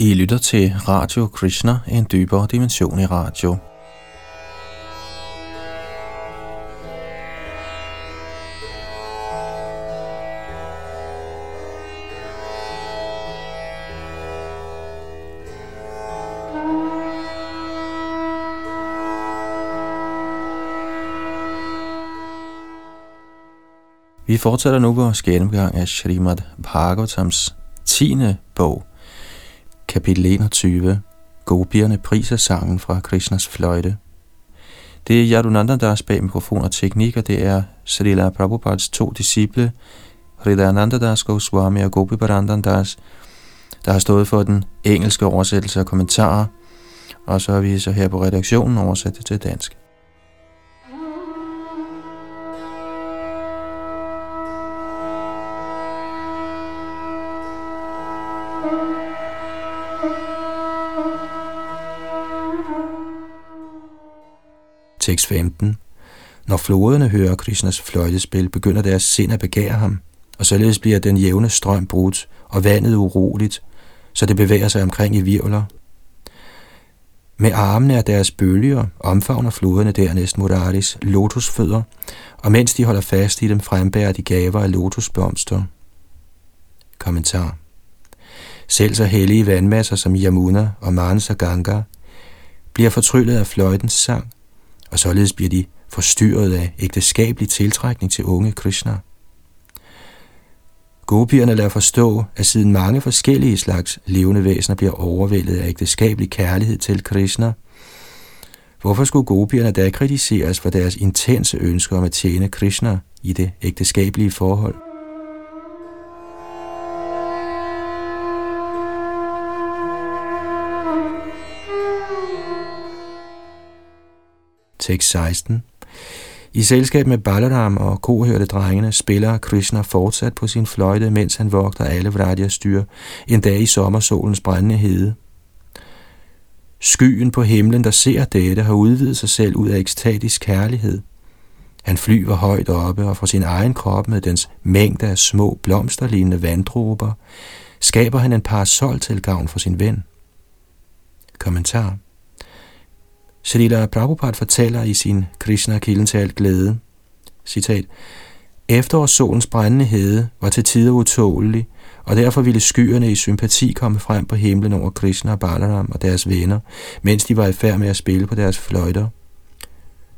I lytter til Radio Krishna, en dybere dimension i radio. Vi fortsætter nu vores gennemgang af Srimad Bhagavatams 10. bog, Kapitel 21. Gopierne priser sangen fra Krishnas fløjte. Det er Yadunanda, der er bag mikrofon og teknik, og det er Srila Prabhupads to disciple, Hridayananda Das Goswami og Gopi Barandan Das, der har stået for den engelske oversættelse og kommentarer, og så har vi så her på redaktionen oversat det til dansk. Tekst 15. Når floderne hører Krishnas fløjtespil, begynder deres sind at begære ham, og således bliver den jævne strøm brudt, og vandet uroligt, så det bevæger sig omkring i virvler. Med armene af deres bølger omfavner floderne dernæst Muraris lotusfødder, og mens de holder fast i dem, frembærer de gaver af lotusblomster. Kommentar Selv så hellige vandmasser som Yamuna og Mansa Ganga bliver fortryllet af fløjtens sang, og således bliver de forstyrret af ægteskabelig tiltrækning til unge Krishna. Gopierne lader forstå, at siden mange forskellige slags levende væsener bliver overvældet af ægteskabelig kærlighed til Krishna, hvorfor skulle gopierne da kritiseres for deres intense ønsker om at tjene Krishna i det ægteskabelige forhold? Tekst 16. I selskab med Balaram og kohørte drengene spiller Krishna fortsat på sin fløjte, mens han vogter alle Vradjas styr, en dag i sommersolens brændende hede. Skyen på himlen, der ser dette, har udvidet sig selv ud af ekstatisk kærlighed. Han flyver højt oppe, og fra sin egen krop med dens mængde af små blomsterlignende vanddråber, skaber han en parasol til gavn for sin ven. Kommentar Srila Prabhupada fortæller i sin Krishna kilden til alt glæde, citat, Efterårssolens brændende hede var til tider utålelig, og derfor ville skyerne i sympati komme frem på himlen over Krishna og Balaram og deres venner, mens de var i færd med at spille på deres fløjter.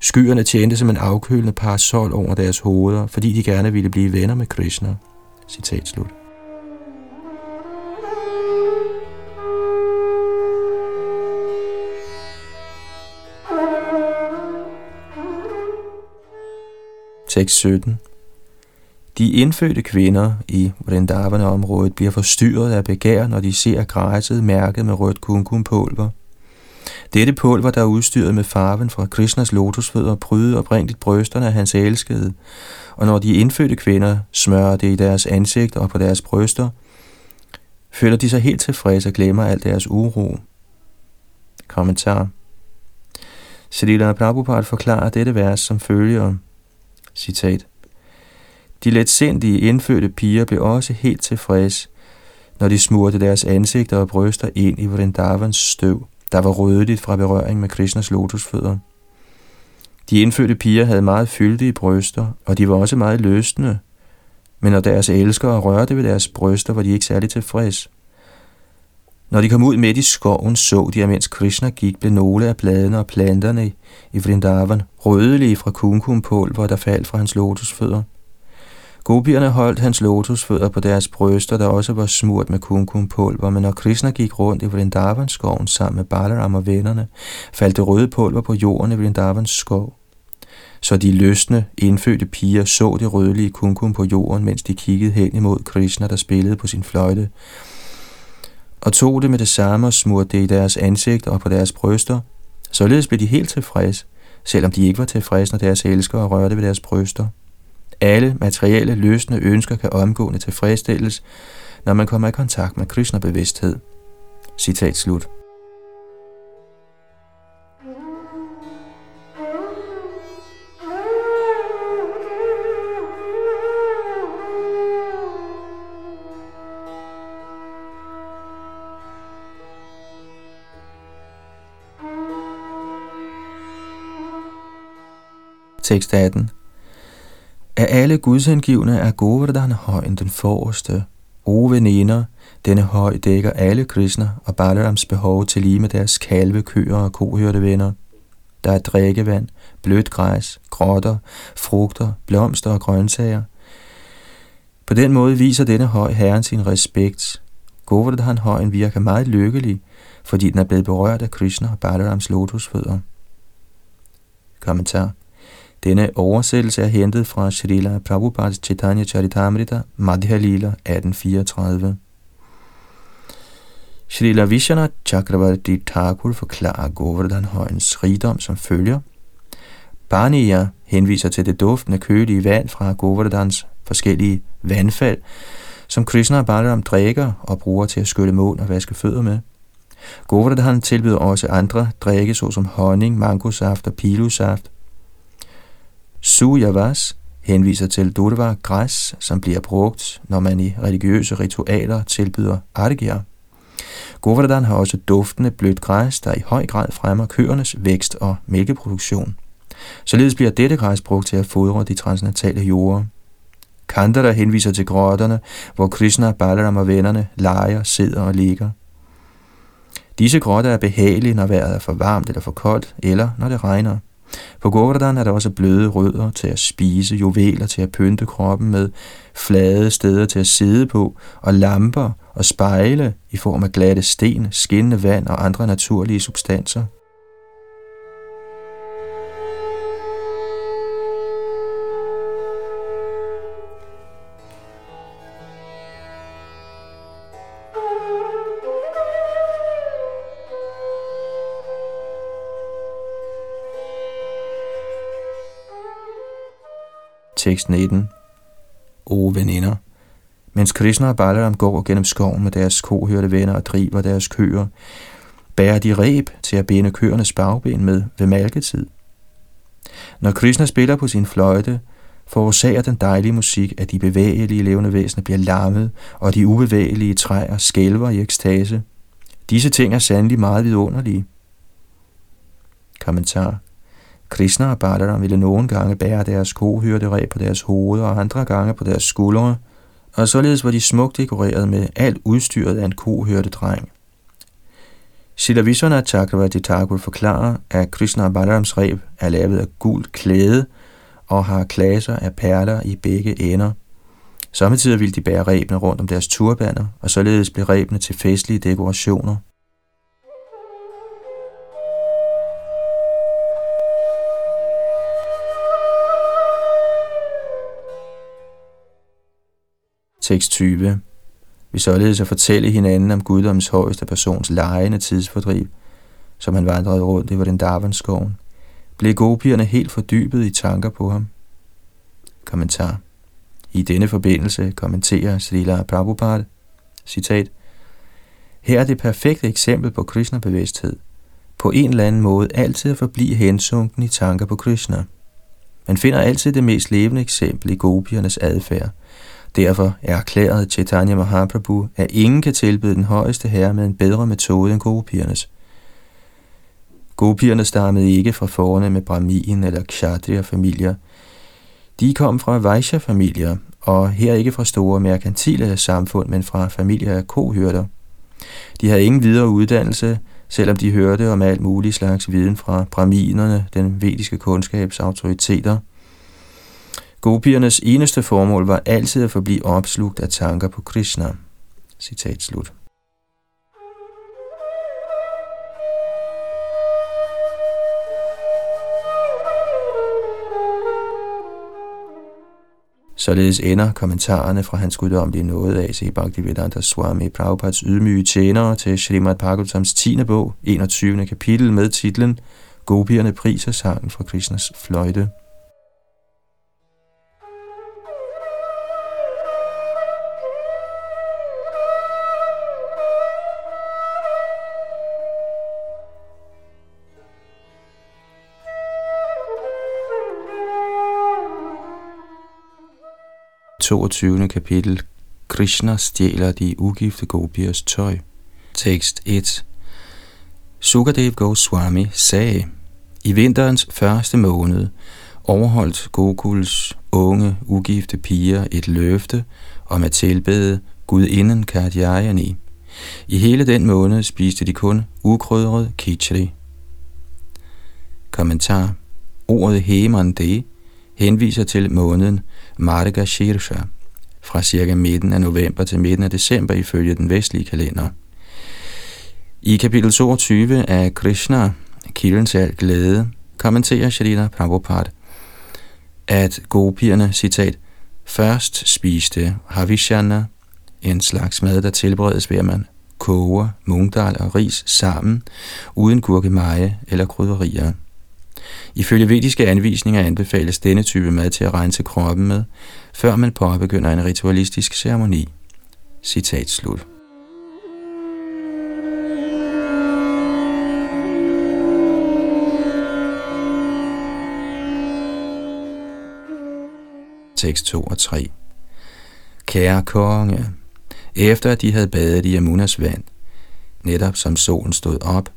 Skyerne tjente som en afkølende parasol over deres hoveder, fordi de gerne ville blive venner med Krishna. Citat slut. Tekst 17. De indfødte kvinder i Vrindavana-området bliver forstyrret af begær, når de ser græsset mærket med rødt kumkumpulver. Dette pulver, der er udstyret med farven fra Krishnas lotusfødder, prydede oprindeligt brysterne af hans elskede, og når de indfødte kvinder smører det i deres ansigt og på deres bryster, føler de sig helt tilfredse og glemmer al deres uro. Kommentar Srila Prabhupada forklarer dette vers som følger – Citat. De letsindige indfødte piger blev også helt tilfreds, når de smurte deres ansigter og bryster ind i Vrindavans støv, der var rødligt fra berøring med Krishnas lotusfødder. De indfødte piger havde meget fyldige bryster, og de var også meget løsne, men når deres elskere rørte ved deres bryster, var de ikke særlig tilfreds. Når de kom ud midt i skoven, så de, at mens Krishna gik, blev nogle af bladene og planterne i Vrindavan rødelige fra kumkumpulver, der faldt fra hans lotusfødder. Gopierne holdt hans lotusfødder på deres bryster, der også var smurt med kumkumpulver, men når Krishna gik rundt i Vrindavans skoven sammen med Balaram og vennerne, faldt det røde pulver på jorden i Vrindavans skov. Så de løsne, indfødte piger så det rødlige kumkum på jorden, mens de kiggede hen imod Krishna, der spillede på sin fløjte, og tog det med det samme og smurte det i deres ansigt og på deres bryster. Således blev de helt tilfredse, selvom de ikke var tilfredse, når deres elskere rørte ved deres bryster. Alle materielle løsende ønsker kan omgående tilfredsstilles, når man kommer i kontakt med Krishna-bevidsthed. Citat slut. Tekst 18. Af alle gudshengivne er Govardhan højen den forreste. O veninder, denne høj dækker alle kristne og Balarams behov til lige med deres kalve, køer og kohørte venner. Der er drikkevand, blødt græs, grotter, frugter, blomster og grøntsager. På den måde viser denne høj herren sin respekt. Govardhan højen virker meget lykkelig, fordi den er blevet berørt af Krishna og Balarams lotusfødder. Kommentar denne oversættelse er hentet fra Srila Prabhupada Chaitanya Charitamrita, Madhya Lila 1834. Srila Vishana Chakravarti Thakur forklarer Govardhan højens rigdom som følger. Barniya henviser til det duftende kølige vand fra Govardhans forskellige vandfald, som Krishna og Balaram drikker og bruger til at skylle mål og vaske fødder med. Govardhan tilbyder også andre drikke, såsom honning, mangosaft og pilusaft, Suyavas henviser til durva græs, som bliver brugt, når man i religiøse ritualer tilbyder argya. Govardhan har også duftende blødt græs, der i høj grad fremmer køernes vækst og mælkeproduktion. Således bliver dette græs brugt til at fodre de transnatale jorder. Kandara henviser til grotterne, hvor Krishna, Balaram og vennerne leger, sidder og ligger. Disse grotter er behagelige, når vejret er for varmt eller for koldt, eller når det regner. På Govardhan er der også bløde rødder til at spise, juveler til at pynte kroppen med, flade steder til at sidde på, og lamper og spejle i form af glatte sten, skinnende vand og andre naturlige substanser. Tekst 19. O veninder, mens Krishna og Balaram går gennem skoven med deres kohørte venner og driver deres køer, bærer de reb til at binde køernes bagben med ved malketid. Når Krishna spiller på sin fløjte, forårsager den dejlige musik, at de bevægelige levende væsener bliver lammet, og de ubevægelige træer skælver i ekstase. Disse ting er sandelig meget vidunderlige. Kommentar Krishna og Balaram ville nogle gange bære deres kohyrderæb på deres hoveder og andre gange på deres skuldre, og således var de smukt dekoreret med alt udstyret af en kohyrdedreng. dreng. Sila Chakravarti Thakur forklarer, at Krishna og Balarams ræb er lavet af gult klæde og har klaser af perler i begge ender. Samtidig ville de bære ræbene rundt om deres turbaner, og således blev ræbene til festlige dekorationer. Tekst 20. Vi således at fortælle hinanden om guddoms højeste persons lejende tidsfordriv, som han vandrede rundt i Vrindavanskoven, blev gopierne helt fordybet i tanker på ham. Kommentar. I denne forbindelse kommenterer Srila Prabhupada, citat, Her er det perfekte eksempel på Krishna-bevidsthed. På en eller anden måde altid at forblive hensunken i tanker på Krishna. Man finder altid det mest levende eksempel i gopiernes adfærd – Derfor erklærede Chaitanya Mahaprabhu, at ingen kan tilbyde den højeste herre med en bedre metode end gopiernes. Gopierne stammede ikke fra forne med brahmin eller kshatriya-familier. De kom fra Vaishya-familier, og her ikke fra store merkantile samfund, men fra familier af kohyrter. De havde ingen videre uddannelse, selvom de hørte om alt muligt slags viden fra brahminerne, den vediske kundskabs autoriteter – Gopiernes eneste formål var altid at forblive opslugt af tanker på Krishna. Citat slut. Således ender kommentarerne fra hans guddommelige nåde af C. Bhaktivedanta Swami Prabhupads ydmyge tjenere til Srimad Bhagavatams 10. bog, 21. kapitel med titlen Gopierne priser sangen fra Krishnas fløjte. 22. kapitel Krishna stjæler de ugifte gopiers tøj. Tekst 1 Sukadev Goswami sagde, i vinterens første måned, overholdt Gokuls unge, ugifte piger et løfte om at tilbede gudinden Katyayani. I hele den måned spiste de kun ukrydret khichdi. Kommentar Ordet Hemande henviser til måneden Marga Shirsha, fra cirka midten af november til midten af december ifølge den vestlige kalender. I kapitel 22 af Krishna, Kildens al glæde, kommenterer Shalila Prabhupada, at gopierne, citat, først spiste Havishana, en slags mad, der tilberedes ved, at man koger mungdal og ris sammen, uden gurkemeje eller krydderier. Ifølge vediske anvisninger anbefales denne type mad til at rense kroppen med, før man påbegynder en ritualistisk ceremoni. Citat slut. Tekst 2 og 3 Kære konge, efter at de havde badet i Amunas vand, netop som solen stod op,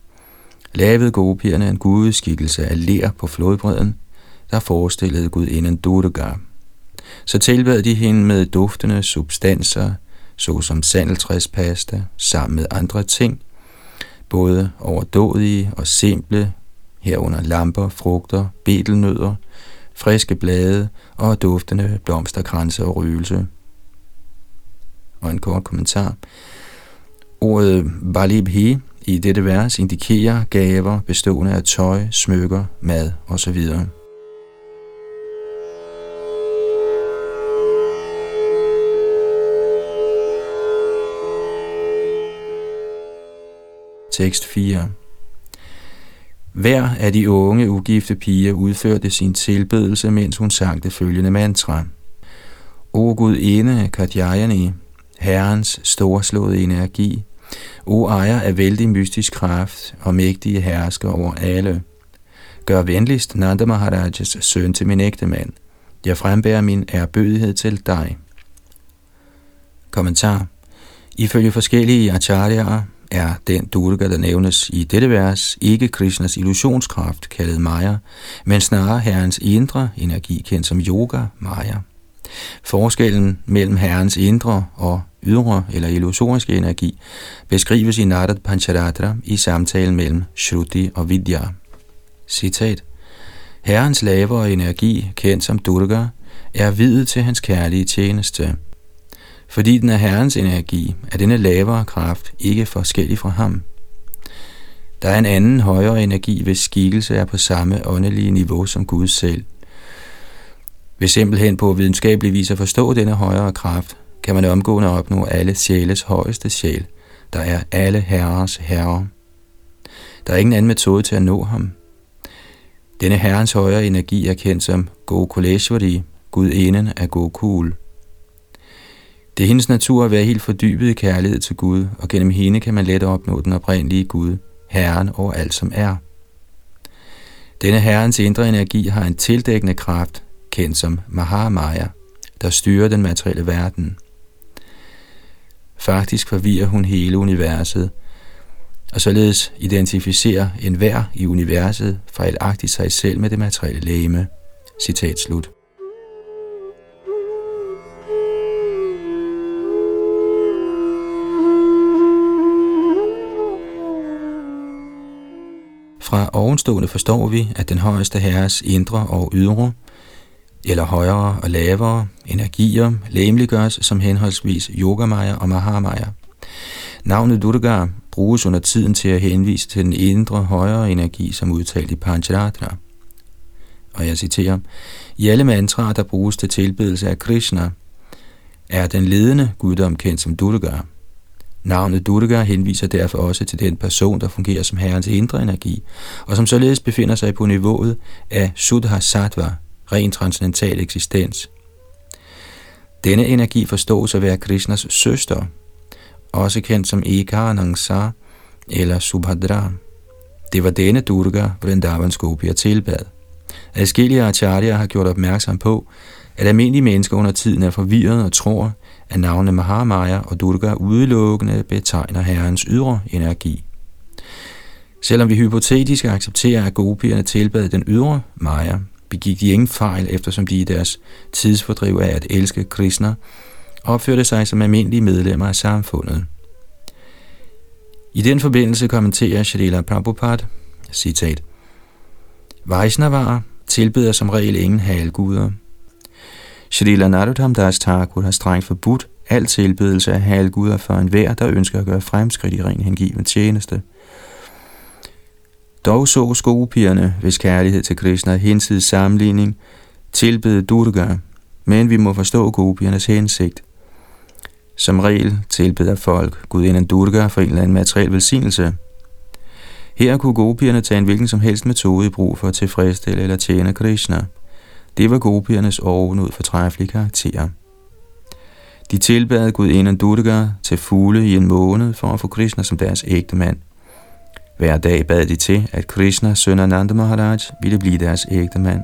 lavede gopierne en gudeskikkelse af ler på flodbredden, der forestillede gudinden Durga. Så tilbad de hende med duftende substanser, såsom sandeltræspasta, sammen med andre ting, både overdådige og simple, herunder lamper, frugter, betelnødder, friske blade og duftende blomsterkranse og røgelse. Og en kort kommentar. Ordet Balibhi i dette vers indikerer gaver bestående af tøj, smykker, mad osv. Tekst 4 hver af de unge, ugifte piger udførte sin tilbedelse, mens hun sang det følgende mantra. O Gud ene Katyayani, Herrens storslåede energi, O ejer af vældig mystisk kraft og mægtige hersker over alle. Gør venligst Nanda Maharajas søn til min ægte mand. Jeg frembærer min ærbødighed til dig. Kommentar Ifølge forskellige acharyaer er den Durga, der nævnes i dette vers, ikke Krishnas illusionskraft, kaldet Maya, men snarere Herrens indre energi, kendt som Yoga Maya. Forskellen mellem Herrens indre og ydre eller illusoriske energi beskrives i Narad Pancharatra i samtalen mellem Shruti og Vidya. Citat Herrens lavere energi, kendt som Durga, er videt til hans kærlige tjeneste – fordi den er Herrens energi, er denne lavere kraft ikke forskellig fra ham. Der er en anden højere energi, hvis skikkelse er på samme åndelige niveau som Gud selv. Ved simpelthen på videnskabelig vis at forstå denne højere kraft, kan man omgående opnå alle sjæles højeste sjæl, der er alle herres herre. Der er ingen anden metode til at nå ham. Denne herrens højere energi er kendt som Gokuleshwari, gudinden af Gokul. Det er hendes natur at være helt fordybet i kærlighed til Gud, og gennem hende kan man let opnå den oprindelige Gud, Herren over alt som er. Denne Herrens indre energi har en tildækkende kraft, kendt som Mahamaya, der styrer den materielle verden. Faktisk forvirrer hun hele universet, og således identificerer enhver i universet fejlagtigt sig selv med det materielle læme. Citat slut. Fra ovenstående forstår vi, at den højeste herres indre og ydre, eller højere og lavere energier, læmeliggøres som henholdsvis Yogamaya og Mahamaya. Navnet Durga bruges under tiden til at henvise til den indre højere energi, som udtalt i Panchadatra. Og jeg citerer, i alle mantraer, der bruges til tilbedelse af Krishna, er den ledende guddom kendt som Durga. Navnet Durga henviser derfor også til den person, der fungerer som herrens indre energi, og som således befinder sig på niveauet af Sudha Sattva, ren transcendental eksistens. Denne energi forstås at være Krishnas søster, også kendt som Eka eller Subhadra. Det var denne Durga, Vrindavans Gopier tilbad. Adskillige acharya har gjort opmærksom på, at almindelige mennesker under tiden er forvirret og tror, at navnene Mahamaya og Durga udelukkende betegner herrens ydre energi. Selvom vi hypotetisk accepterer, at gopierne tilbad den ydre Maya, begik de ingen fejl, eftersom de i deres tidsfordriv af at elske Krishna opførte sig som almindelige medlemmer af samfundet. I den forbindelse kommenterer Shalila Prabhupada, citat, Vaishnavarer tilbeder som regel ingen halguder. Shalila Narottam Das Thakur har strengt forbudt al tilbedelse af halguder for enhver, der ønsker at gøre fremskridt i ren hengiven tjeneste. Dog så skopierne, hvis kærlighed til Krishna hinsides sammenligning, tilbede Durga, men vi må forstå gopiernes hensigt. Som regel tilbeder folk gudinden Durga for en eller anden materiel velsignelse. Her kunne gopierne tage en hvilken som helst metode i brug for at tilfredsstille eller tjene Krishna. Det var gopiernes ovenud fortræffelige karakterer. De tilbad gudinden Durga til fugle i en måned for at få Krishna som deres ægte mand. Hver dag bad de til, at Krishna, søn af Nanda Maharaj, ville blive deres ægte mand.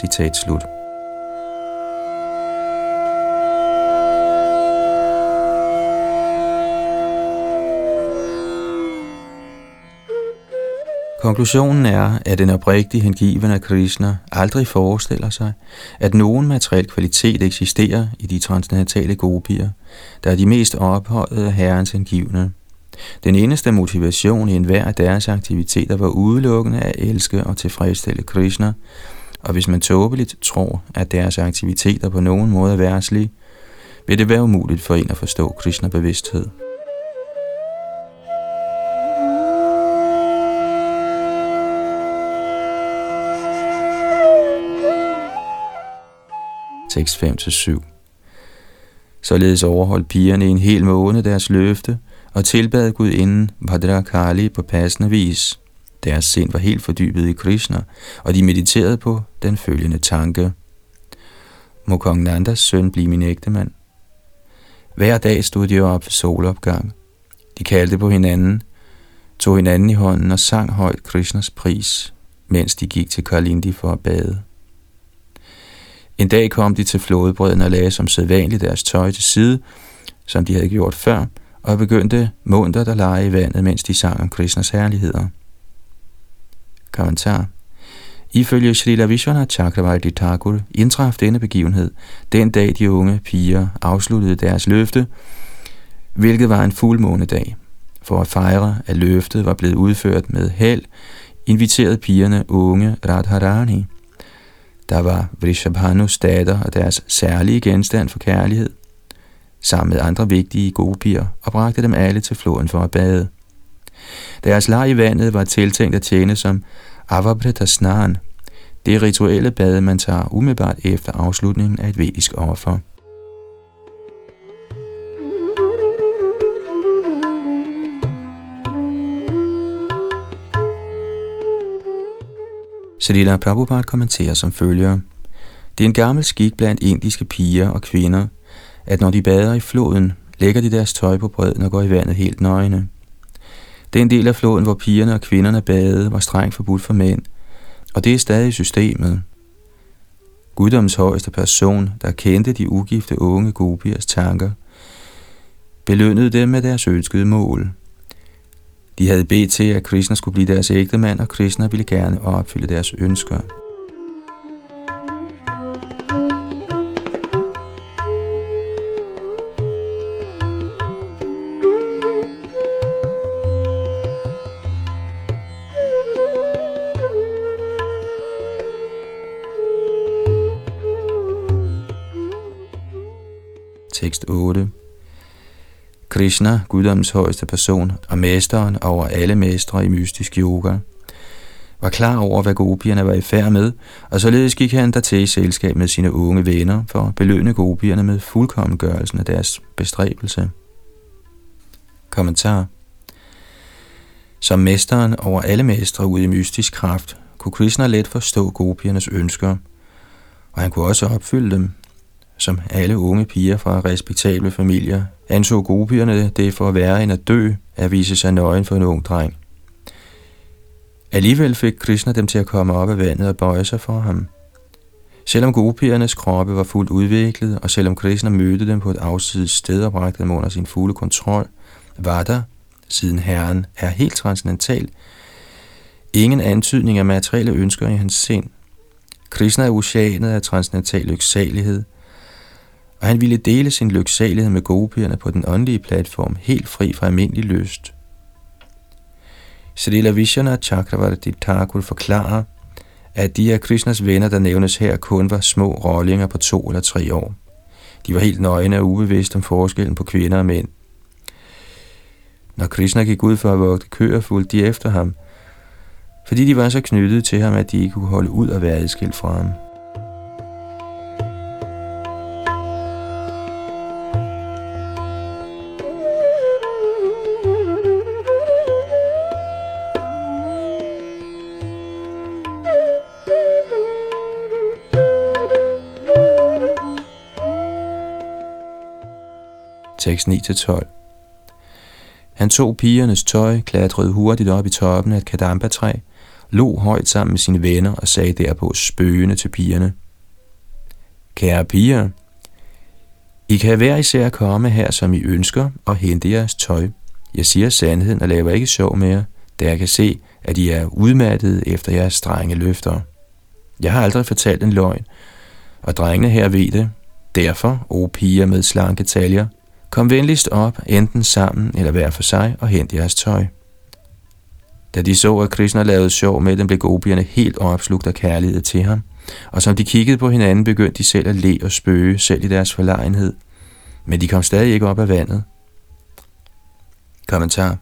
Citat slut. Konklusionen er, at den oprigtige hengiven af Krishna aldrig forestiller sig, at nogen materiel kvalitet eksisterer i de transcendentale gopier, der er de mest ophøjede af herrens hengivne. Den eneste motivation i enhver af deres aktiviteter var udelukkende at elske og tilfredsstille Krishna, og hvis man tåbeligt tror, at deres aktiviteter på nogen måde er værtslige, vil det være umuligt for en at forstå Krishna-bevidsthed. Tekst 5-7 Således overholdt pigerne en hel måned deres løfte og tilbad Gud inden Bhadrakali på passende vis. Deres sind var helt fordybet i Krishna, og de mediterede på den følgende tanke. Må kong Nandas søn blive min ægtemand? Hver dag stod de op ved solopgang. De kaldte på hinanden, tog hinanden i hånden og sang højt Krishnas pris, mens de gik til Kalindi for at bade. En dag kom de til flodbredden og lagde som sædvanligt deres tøj til side, som de havde gjort før, og begyndte munter at lege i vandet, mens de sang om Krishnas herligheder. Kommentar Ifølge Srila Vishwanath Chakravarti Thakur indtraf denne begivenhed den dag de unge piger afsluttede deres løfte, hvilket var en fuldmånedag. For at fejre, at løftet var blevet udført med held, inviterede pigerne unge Radharani – der var Vrishabhanus datter og deres særlige genstand for kærlighed, sammen med andre vigtige gopier, og bragte dem alle til floden for at bade. Deres leg i vandet var tiltænkt at tjene som Avabritasnan, det rituelle bad, man tager umiddelbart efter afslutningen af et vedisk offer. Srila Prabhupada kommenterer som følger. Det er en gammel skik blandt indiske piger og kvinder, at når de bader i floden, lægger de deres tøj på bredden og går i vandet helt nøgne. Den del af floden, hvor pigerne og kvinderne badede, var strengt forbudt for mænd, og det er stadig systemet. Guddoms højeste person, der kendte de ugifte unge gopiers tanker, belønnede dem med deres ønskede mål – de havde bedt til, at Krishna skulle blive deres ægte mand, og Krishna ville gerne opfylde deres ønsker. 8 Krishna, guddommens højeste person og mesteren over alle mestre i mystisk yoga, var klar over, hvad gopierne var i færd med, og således gik han der til i selskab med sine unge venner for at belønne gopierne med fuldkommengørelsen af deres bestræbelse. Kommentar. Som mesteren over alle mestre ude i mystisk kraft, kunne Krishna let forstå gopiernes ønsker, og han kunne også opfylde dem, som alle unge piger fra respektable familier anså gopierne det for at være en at dø at vise sig nøgen for en ung dreng. Alligevel fik Krishna dem til at komme op af vandet og bøje sig for ham. Selvom gopiernes kroppe var fuldt udviklet, og selvom Krishna mødte dem på et afsides sted og bragte dem under sin fulde kontrol, var der, siden Herren er helt transcendental, ingen antydning af materielle ønsker i hans sind. Krishna er oceanet af transcendental lyksalighed, og han ville dele sin lyksalighed med gopierne på den åndelige platform, helt fri fra almindelig lyst. Srila Vishana Chakravarti Thakur forklarer, at de af Krishnas venner, der nævnes her, kun var små rollinger på to eller tre år. De var helt nøgne og ubevidste om forskellen på kvinder og mænd. Når Krishna gik ud for at vogte køer, fulgte de efter ham, fordi de var så knyttet til ham, at de ikke kunne holde ud at være adskilt fra ham. Tekst 9-12 Han tog pigernes tøj, klatrede hurtigt op i toppen af et kadamba-træ, lå højt sammen med sine venner og sagde derpå spøgende til pigerne. Kære piger, I kan hver især komme her, som I ønsker, og hente jeres tøj. Jeg siger sandheden og laver ikke sjov mere, da jeg kan se, at I er udmattede efter jeres strenge løfter. Jeg har aldrig fortalt en løgn, og drengene her ved det. Derfor, o piger med slanke taljer, kom venligst op, enten sammen eller hver for sig, og hent jeres tøj. Da de så, at Krishna lavede sjov med dem, blev gopierne helt opslugt af kærlighed til ham, og som de kiggede på hinanden, begyndte de selv at le og spøge, selv i deres forlegenhed. Men de kom stadig ikke op af vandet. Kommentar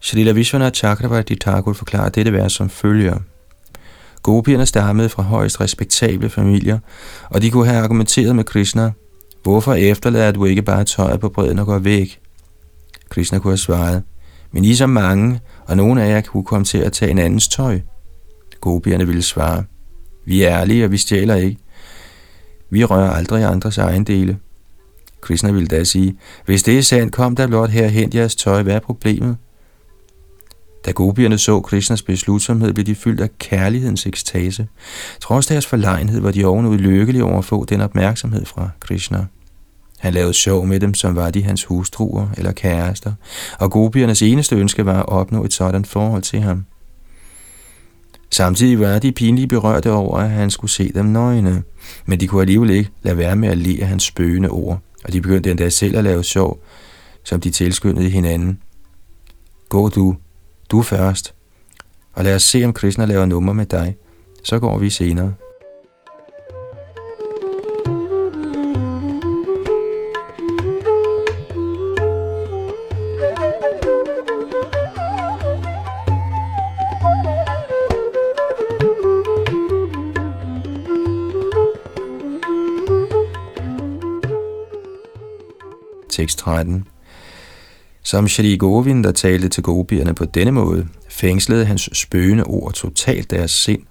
Srila Vishwanath Chakravarti Thakur forklarer dette vers som følger. Gopierne stammede fra højst respektable familier, og de kunne have argumenteret med Krishna, hvorfor efterlader du ikke bare tøjet på bredden og går væk? Krishna kunne have svaret, men I er så mange, og nogle af jer kunne komme til at tage en andens tøj. Gopierne ville svare, vi er ærlige, og vi stjæler ikke. Vi rører aldrig andres ejendele. Krishna ville da sige, hvis det er sandt, kom der blot her hent jeres tøj, hvad er problemet? Da gopierne så Krishnas beslutsomhed, blev de fyldt af kærlighedens ekstase. Trods deres forlegenhed var de ovenud lykkelige over at få den opmærksomhed fra Krishna. Han lavede sjov med dem, som var de hans hustruer eller kærester, og gopiernes eneste ønske var at opnå et sådan forhold til ham. Samtidig var de pinligt berørte over, at han skulle se dem nøgne, men de kunne alligevel ikke lade være med at le af hans spøgende ord, og de begyndte endda selv at lave sjov, som de tilskyndede hinanden. Gå du, du først, og lad os se, om Krishna laver nummer med dig. Så går vi senere. Tekst 13 som Shri Govind, talte til gopierne på denne måde, fængslede hans spøgende ord totalt deres sind.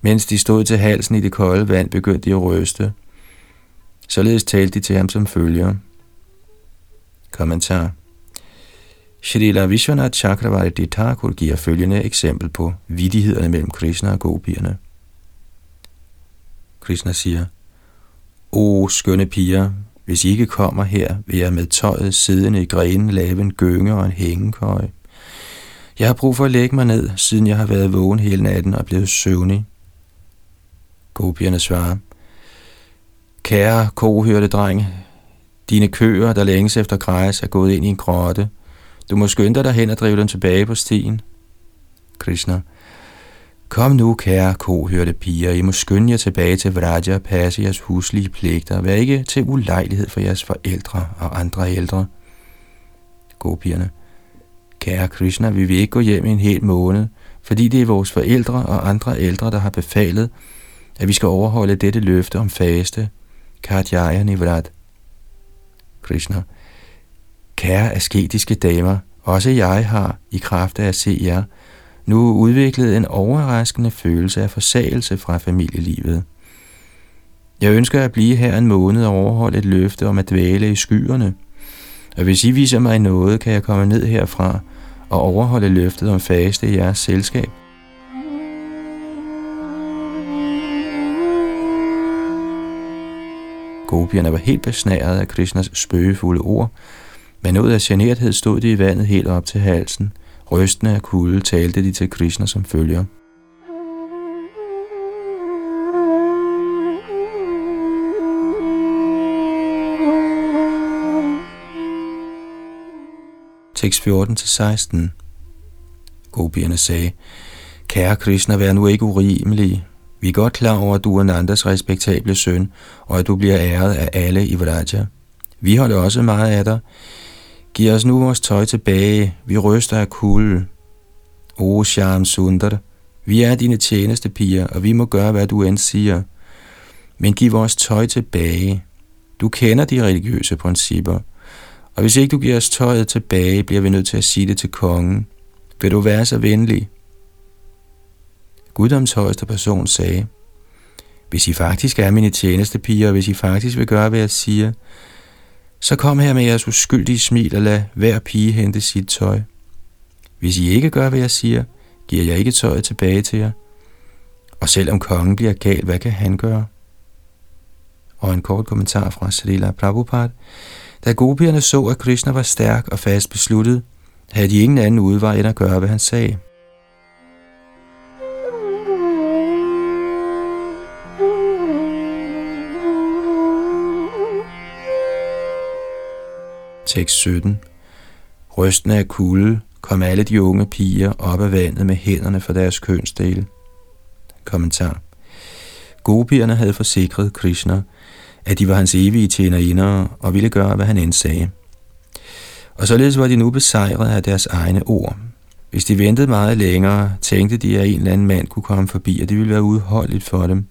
Mens de stod til halsen i det kolde vand, begyndte de at røste. Således talte de til ham som følger. Kommentar Shrila Vishwanath Chakravarti Thakur giver følgende eksempel på vidighederne mellem Krishna og gopierne. Krishna siger, O skønne piger, hvis I ikke kommer her, vil jeg med tøjet siddende i grenen lave en gynge og en hængekøje. Jeg har brug for at lægge mig ned, siden jeg har været vågen hele natten og blevet søvnig. Gopierne svarer, Kære kohørte dreng, dine køer, der længes efter græs, er gået ind i en grotte. Du må skynde dig hen og drive dem tilbage på stien. Krishna, Kom nu, kære kohørte piger, I må skynde jer tilbage til Vraja og passe jeres huslige pligter. Vær ikke til ulejlighed for jeres forældre og andre ældre. Gopierne. Kære Krishna, vi vil ikke gå hjem i en hel måned, fordi det er vores forældre og andre ældre, der har befalet, at vi skal overholde dette løfte om faste. Kartjaya Nivrat. Krishna. Kære asketiske damer, også jeg har, i kraft af at se jer, nu udviklet en overraskende følelse af forsagelse fra familielivet. Jeg ønsker at blive her en måned og overholde et løfte om at dvæle i skyerne. Og hvis I viser mig noget, kan jeg komme ned herfra og overholde løftet om faste i jeres selskab. Gopierne var helt besnæret af Krishnas spøgefulde ord, men ud af generthed stod de i vandet helt op til halsen – Rystende af kulde talte de til Krishna som følger. Tekst 14-16 Gopierne sagde, Kære Krishna, vær nu ikke urimelig. Vi er godt klar over, at du er Nandas respektable søn, og at du bliver æret af alle i Vraja. Vi holder også meget af dig, Giv os nu vores tøj tilbage. Vi ryster af kulde. O Sham Sundar, vi er dine tjeneste piger, og vi må gøre, hvad du end siger. Men giv vores tøj tilbage. Du kender de religiøse principper. Og hvis ikke du giver os tøjet tilbage, bliver vi nødt til at sige det til kongen. Vil du være så venlig? Guddoms højeste person sagde, Hvis I faktisk er mine tjeneste piger, og hvis I faktisk vil gøre, hvad jeg siger, så kom her med jeres uskyldige smil og lad hver pige hente sit tøj. Hvis I ikke gør, hvad jeg siger, giver jeg ikke tøjet tilbage til jer. Og selvom kongen bliver gal, hvad kan han gøre? Og en kort kommentar fra Srila Prabhupada. Da gopierne så, at Krishna var stærk og fast besluttet, havde de ingen anden udvej end at gøre, hvad han sagde. Tekst 17 Rystende af kulde kom alle de unge piger op af vandet med hænderne for deres kønsdele. Kommentar Gopierne havde forsikret Krishna, at de var hans evige tjenerinder og ville gøre, hvad han end sagde. Og således var de nu besejret af deres egne ord. Hvis de ventede meget længere, tænkte de, at en eller anden mand kunne komme forbi, og det ville være udholdeligt for dem.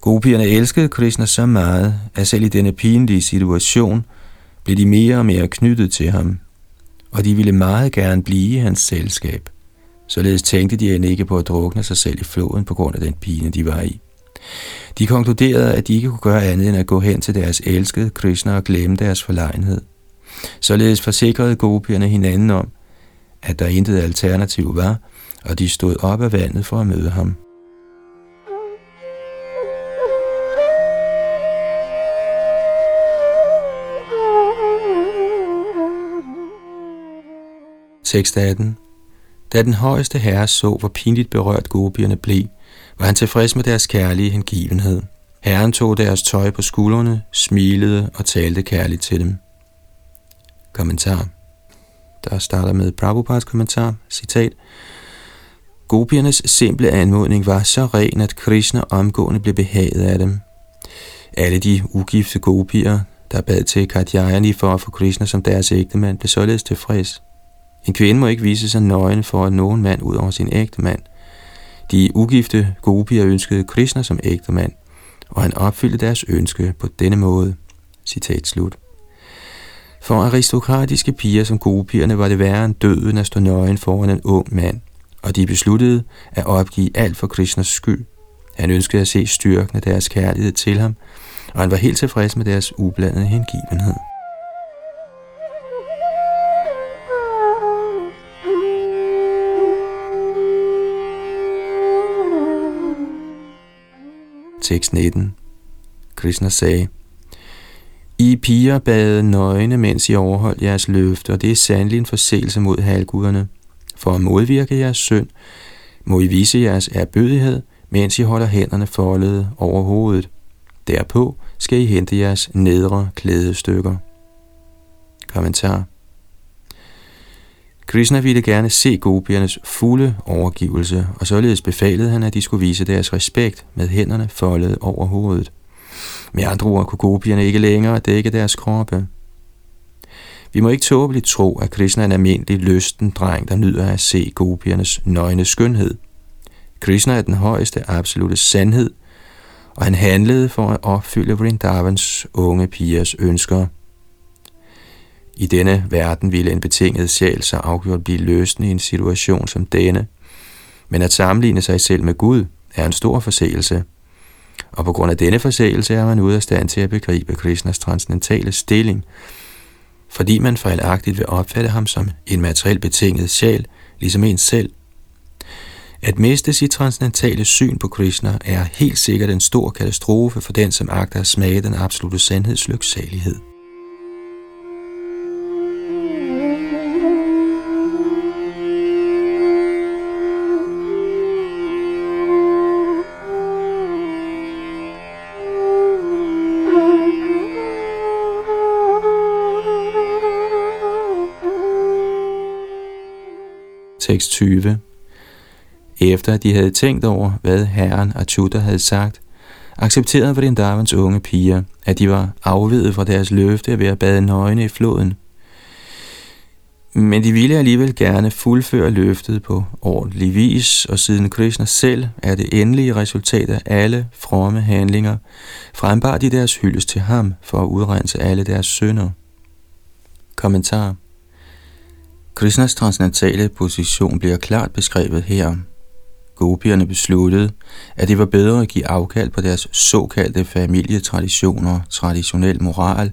Gopierne elskede Krishna så meget, at selv i denne pinlige situation blev de mere og mere knyttet til ham, og de ville meget gerne blive i hans selskab. Således tænkte de end ikke på at drukne sig selv i floden på grund af den pine, de var i. De konkluderede, at de ikke kunne gøre andet end at gå hen til deres elskede Krishna og glemme deres forlegenhed. Således forsikrede gopierne hinanden om, at der intet alternativ var, og de stod op af vandet for at møde ham. Tekst 18 Da den højeste herre så, hvor pinligt berørt gopierne blev, var han tilfreds med deres kærlige hengivenhed. Herren tog deres tøj på skuldrene, smilede og talte kærligt til dem. Kommentar Der starter med Prabhupads kommentar, citat. Gopiernes simple anmodning var så ren, at Krishna omgående blev behaget af dem. Alle de ugifte gopier, der bad til Katyayani for at få Krishna som deres ægtemand, blev således tilfreds. En kvinde må ikke vise sig nøgen for at nogen mand ud over sin ægte mand. De ugifte gopier ønskede Krishna som ægte mand, og han opfyldte deres ønske på denne måde. Citat slut. For aristokratiske piger som gopierne var det værre end døden at stå nøgen foran en ung mand, og de besluttede at opgive alt for Krishnas skyld. Han ønskede at se styrken af deres kærlighed til ham, og han var helt tilfreds med deres ublandede hengivenhed. Tekst 19. Krishna sagde, I piger bad nøgne, mens I overholdt jeres løfte, og det er sandelig en forseelse mod halvguderne. For at modvirke jeres synd, må I vise jeres erbødighed, mens I holder hænderne foldede over hovedet. Derpå skal I hente jeres nedre klædestykker. Kommentar Krishna ville gerne se gopiernes fulde overgivelse, og således befalede han, at de skulle vise deres respekt med hænderne foldet over hovedet. Med andre ord kunne gopierne ikke længere dække deres kroppe. Vi må ikke tåbeligt tro, at Krishna er en almindelig lysten dreng, der nyder at se gopiernes nøgne skønhed. Krishna er den højeste absolute sandhed, og han handlede for at opfylde Vrindavans unge pigers ønsker – i denne verden ville en betinget sjæl så afgjort blive løsende i en situation som denne. Men at sammenligne sig selv med Gud er en stor forseelse. Og på grund af denne forseelse er man ude af stand til at begribe Krishnas transcendentale stilling, fordi man fejlagtigt vil opfatte ham som en materiel betinget sjæl, ligesom en selv. At miste sit transcendentale syn på Krishna er helt sikkert en stor katastrofe for den, som agter at smage den absolute sandheds lyksalighed. Tekst 20 Efter at de havde tænkt over, hvad herren Achyuta havde sagt, accepterede Vrindavans unge piger, at de var afvedet fra deres løfte ved at bade nøgne i floden. Men de ville alligevel gerne fuldføre løftet på ordentlig vis, og siden Krishna selv er det endelige resultat af alle fromme handlinger, frembar de deres hyldest til ham for at udrense alle deres synder. Kommentar Krishnas transcendentale position bliver klart beskrevet her. Gopierne besluttede, at det var bedre at give afkald på deres såkaldte familietraditioner, traditionel moral,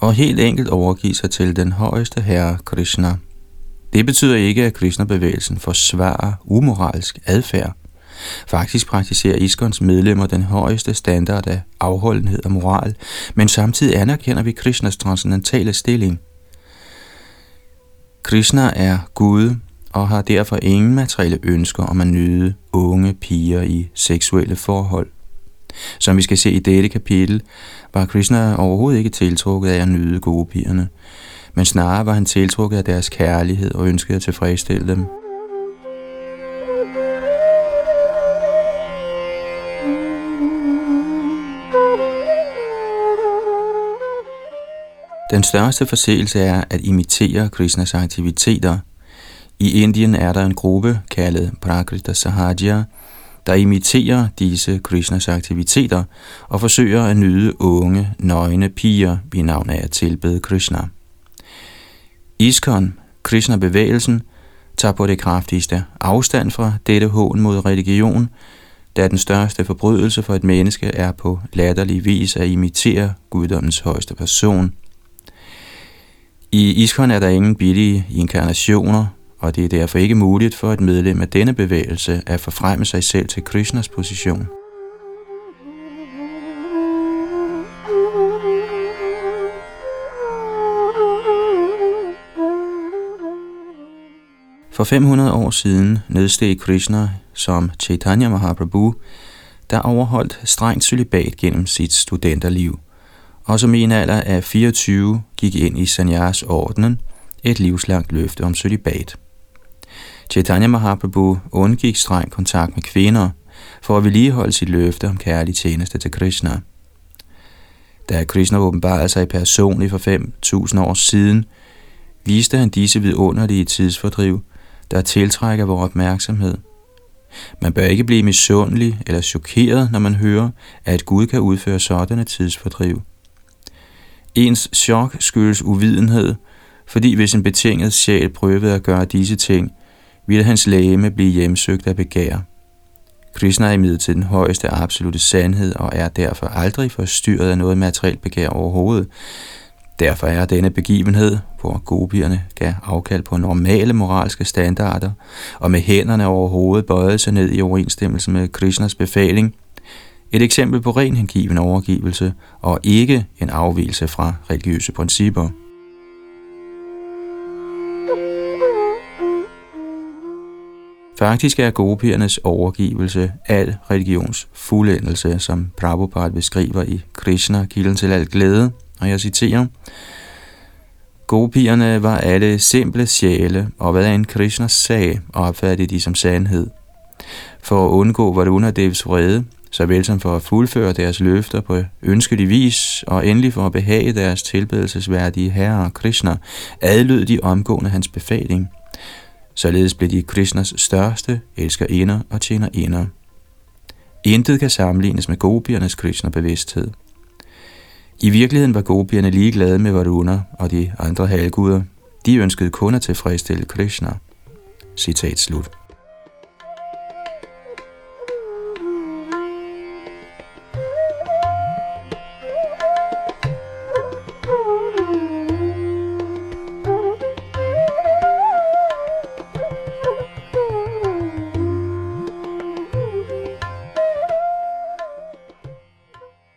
og helt enkelt overgive sig til den højeste herre Krishna. Det betyder ikke, at Krishna-bevægelsen forsvarer umoralsk adfærd. Faktisk praktiserer Iskons medlemmer den højeste standard af afholdenhed og moral, men samtidig anerkender vi Krishnas transcendentale stilling. Krishna er Gud og har derfor ingen materielle ønsker om at nyde unge piger i seksuelle forhold. Som vi skal se i dette kapitel, var Krishna overhovedet ikke tiltrukket af at nyde gode pigerne, men snarere var han tiltrukket af deres kærlighed og ønskede at tilfredsstille dem. Den største forseelse er at imitere Krishnas aktiviteter. I Indien er der en gruppe kaldet Prakrita Sahaja, der imiterer disse Krishnas aktiviteter og forsøger at nyde unge, nøgne piger i navn af at tilbede Krishna. Iskon, Krishna-bevægelsen, tager på det kraftigste afstand fra dette hån mod religion, da den største forbrydelse for et menneske er på latterlig vis at imitere guddommens højeste person. I Iskon er der ingen billige inkarnationer, og det er derfor ikke muligt for et medlem af denne bevægelse at forfremme sig selv til Krishnas position. For 500 år siden nedsteg Krishna som Chaitanya Mahaprabhu, der overholdt strengt celibat gennem sit studenterliv, og som i en alder af 24 gik ind i Sanyas-ordenen, et livslangt løfte om celibat. Chaitanya Mahaprabhu undgik streng kontakt med kvinder for at vedligeholde sit løfte om kærlig tjeneste til Krishna. Da Krishna åbenbarede sig personligt for 5.000 år siden, viste han disse vidunderlige tidsfordriv, der tiltrækker vores opmærksomhed. Man bør ikke blive misundelig eller chokeret, når man hører, at Gud kan udføre sådanne tidsfordriv. Ens chok skyldes uvidenhed, fordi hvis en betinget sjæl prøvede at gøre disse ting, ville hans lægeme blive hjemsøgt af begær. Krishna er imidlertid den højeste absolute sandhed og er derfor aldrig forstyrret af noget materielt begær overhovedet. Derfor er denne begivenhed, hvor gopierne gav afkald på normale moralske standarder og med hænderne over hovedet bøjede sig ned i overensstemmelse med Krishnas befaling, et eksempel på ren hengiven overgivelse og ikke en afvielse fra religiøse principper. Faktisk er gopiernes overgivelse al religions fuldendelse, som Prabhupada beskriver i Krishna, kilden til al glæde, og jeg citerer, Gopierne var alle simple sjæle, og hvad en Krishna sag, opfattede de som sandhed. For at undgå Varunadevs vrede, såvel som for at fuldføre deres løfter på ønskelig vis, og endelig for at behage deres tilbedelsesværdige herre Krishna, adlød de omgående hans befaling – Således blev de Krishnas største elskerinder og tjenerinder. Intet kan sammenlignes med gopiernes Krishna-bevidsthed. I virkeligheden var gopierne ligeglade med Varuna og de andre halvguder. De ønskede kun at tilfredsstille Krishna. Citat slut.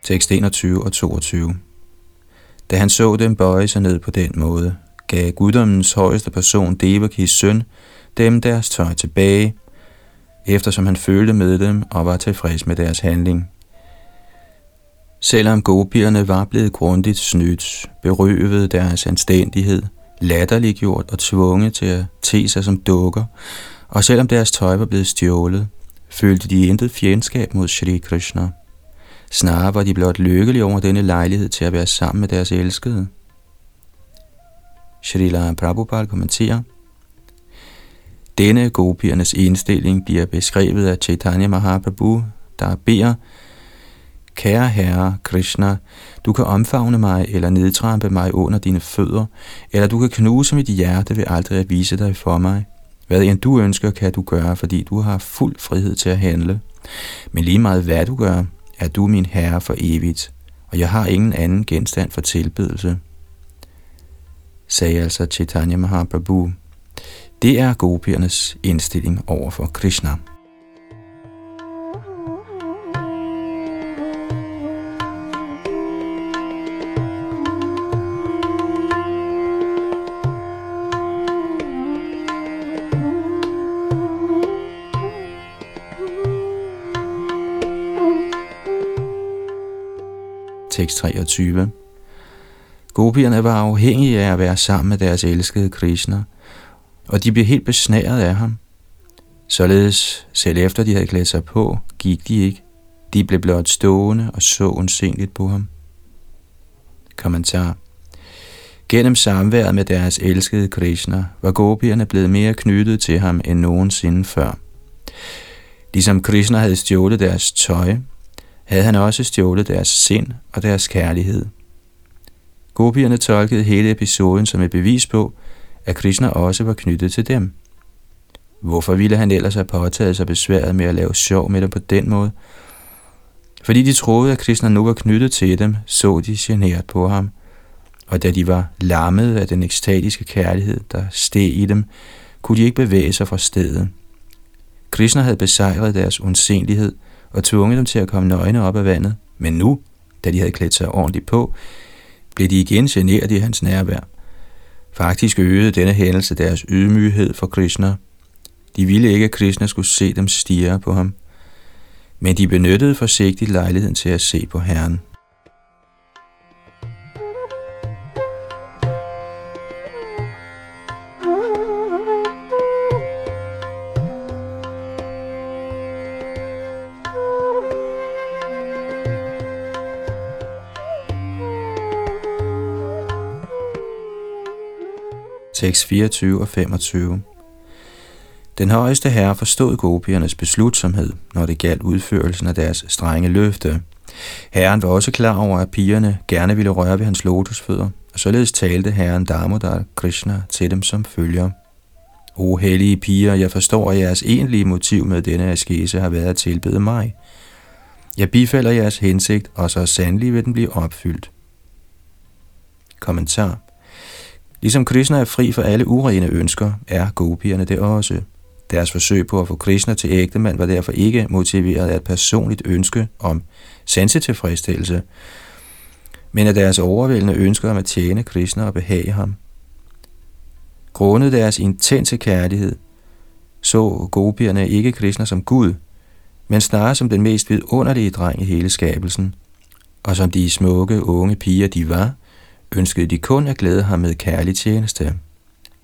Tekst 21 og 22. Da han så dem bøje sig ned på den måde, gav guddommens højeste person Devakis søn dem deres tøj tilbage, eftersom han følte med dem og var tilfreds med deres handling. Selvom gopierne var blevet grundigt snydt, berøvet deres anstændighed, latterliggjort og tvunget til at te sig som dukker, og selvom deres tøj var blevet stjålet, følte de intet fjendskab mod Shri Krishna. Snarere var de blot lykkelige over denne lejlighed til at være sammen med deres elskede. Srila Prabhupada kommenterer, denne gopiernes indstilling bliver beskrevet af Chaitanya Mahaprabhu, der beder, Kære Herre Krishna, du kan omfavne mig eller nedtrampe mig under dine fødder, eller du kan knuse mit hjerte ved aldrig at vise dig for mig. Hvad end du ønsker, kan du gøre, fordi du har fuld frihed til at handle. Men lige meget hvad du gør, er du min herre for evigt, og jeg har ingen anden genstand for tilbedelse. Sagde altså Chaitanya Mahaprabhu. Det er gopiernes indstilling over for Krishna. Tekst 23. Gopierne var afhængige af at være sammen med deres elskede Krishna, og de blev helt besnæret af ham. Således, selv efter de havde klædt sig på, gik de ikke. De blev blot stående og så undsenligt på ham. Kommentar Gennem samværet med deres elskede Krishna var gopierne blevet mere knyttet til ham end nogensinde før. Ligesom Krishna havde stjålet deres tøj, havde han også stjålet deres sind og deres kærlighed. Gopierne tolkede hele episoden som et bevis på, at Krishna også var knyttet til dem. Hvorfor ville han ellers have påtaget sig besværet med at lave sjov med dem på den måde? Fordi de troede, at Krishna nu var knyttet til dem, så de generet på ham. Og da de var lammet af den ekstatiske kærlighed, der steg i dem, kunne de ikke bevæge sig fra stedet. Krishna havde besejret deres undsenlighed – og tvunget dem til at komme nøgne op af vandet. Men nu, da de havde klædt sig ordentligt på, blev de igen generet i hans nærvær. Faktisk øgede denne hændelse deres ydmyghed for Krishna. De ville ikke, at Krishna skulle se dem stirre på ham, men de benyttede forsigtigt lejligheden til at se på Herren. Tekst 24 og 25. Den højeste herre forstod gopiernes beslutsomhed, når det galt udførelsen af deres strenge løfte. Herren var også klar over, at pigerne gerne ville røre ved hans lotusfødder, og således talte herren Damodar Krishna til dem som følger. O hellige piger, jeg forstår, at jeres egentlige motiv med denne askese har været at tilbede mig. Jeg bifalder jeres hensigt, og så sandelig vil den blive opfyldt. Kommentar Ligesom Krishna er fri for alle urene ønsker, er gopierne det også. Deres forsøg på at få Krishna til ægtemand var derfor ikke motiveret af et personligt ønske om sansetilfredsstillelse, men af deres overvældende ønsker om at tjene Krishna og behage ham. Grundet deres intense kærlighed, så gopierne ikke Krishna som Gud, men snarere som den mest vidunderlige dreng i hele skabelsen, og som de smukke unge piger de var, ønskede de kun at glæde ham med kærlig tjeneste.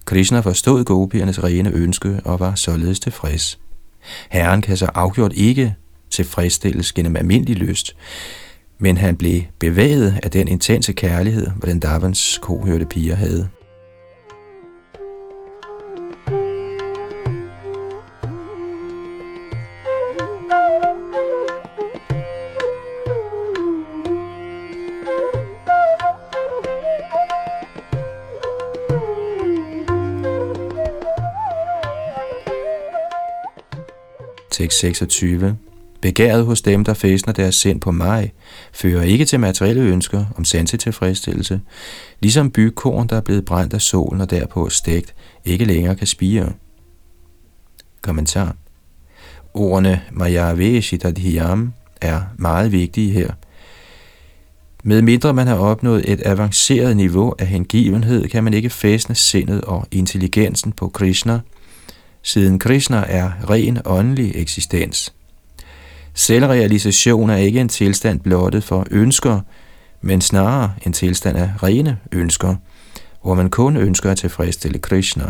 Krishna forstod gopiernes rene ønske og var således tilfreds. Herren kan så afgjort ikke tilfredsstilles gennem almindelig lyst, men han blev bevæget af den intense kærlighed, hvordan Davans kohørte piger havde. Tekst 26. Begæret hos dem, der fæstner deres sind på mig, fører ikke til materielle ønsker om tilfredsstillelse, ligesom bygkorn, der er blevet brændt af solen og derpå stegt, ikke længere kan spire. Kommentar. Ordene Mayaveshitadhiyam er meget vigtige her. Med mindre man har opnået et avanceret niveau af hengivenhed, kan man ikke fæstne sindet og intelligensen på Krishna – siden Krishna er ren åndelig eksistens. Selvrealisation er ikke en tilstand blottet for ønsker, men snarere en tilstand af rene ønsker, hvor man kun ønsker at tilfredsstille Krishna.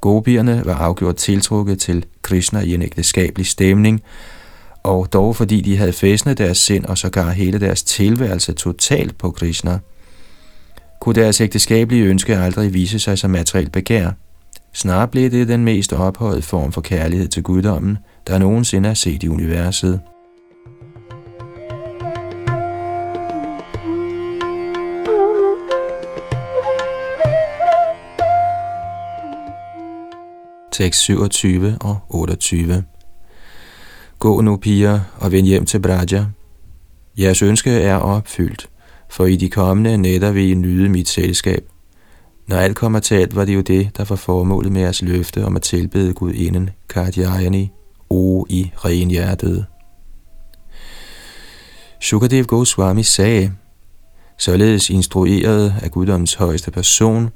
Gopierne var afgjort tiltrukket til Krishna i en ægteskabelig stemning, og dog fordi de havde fæstnet deres sind og sågar hele deres tilværelse totalt på Krishna, kunne deres ægteskabelige ønske aldrig vise sig som materielt begær. Snart blev det den mest ophøjede form for kærlighed til guddommen, der nogensinde er set i universet. Tekst 27 og 28 Gå nu, piger, og vend hjem til Braja. Jeres ønske er opfyldt, for i de kommende nætter vil I nyde mit selskab. Når alt kommer til alt, var det jo det, der var formålet med jeres løfte om at tilbede Gud inden Kardjayani, o i ren hjertet. Shukadev Goswami sagde, således instrueret af guddoms højeste person,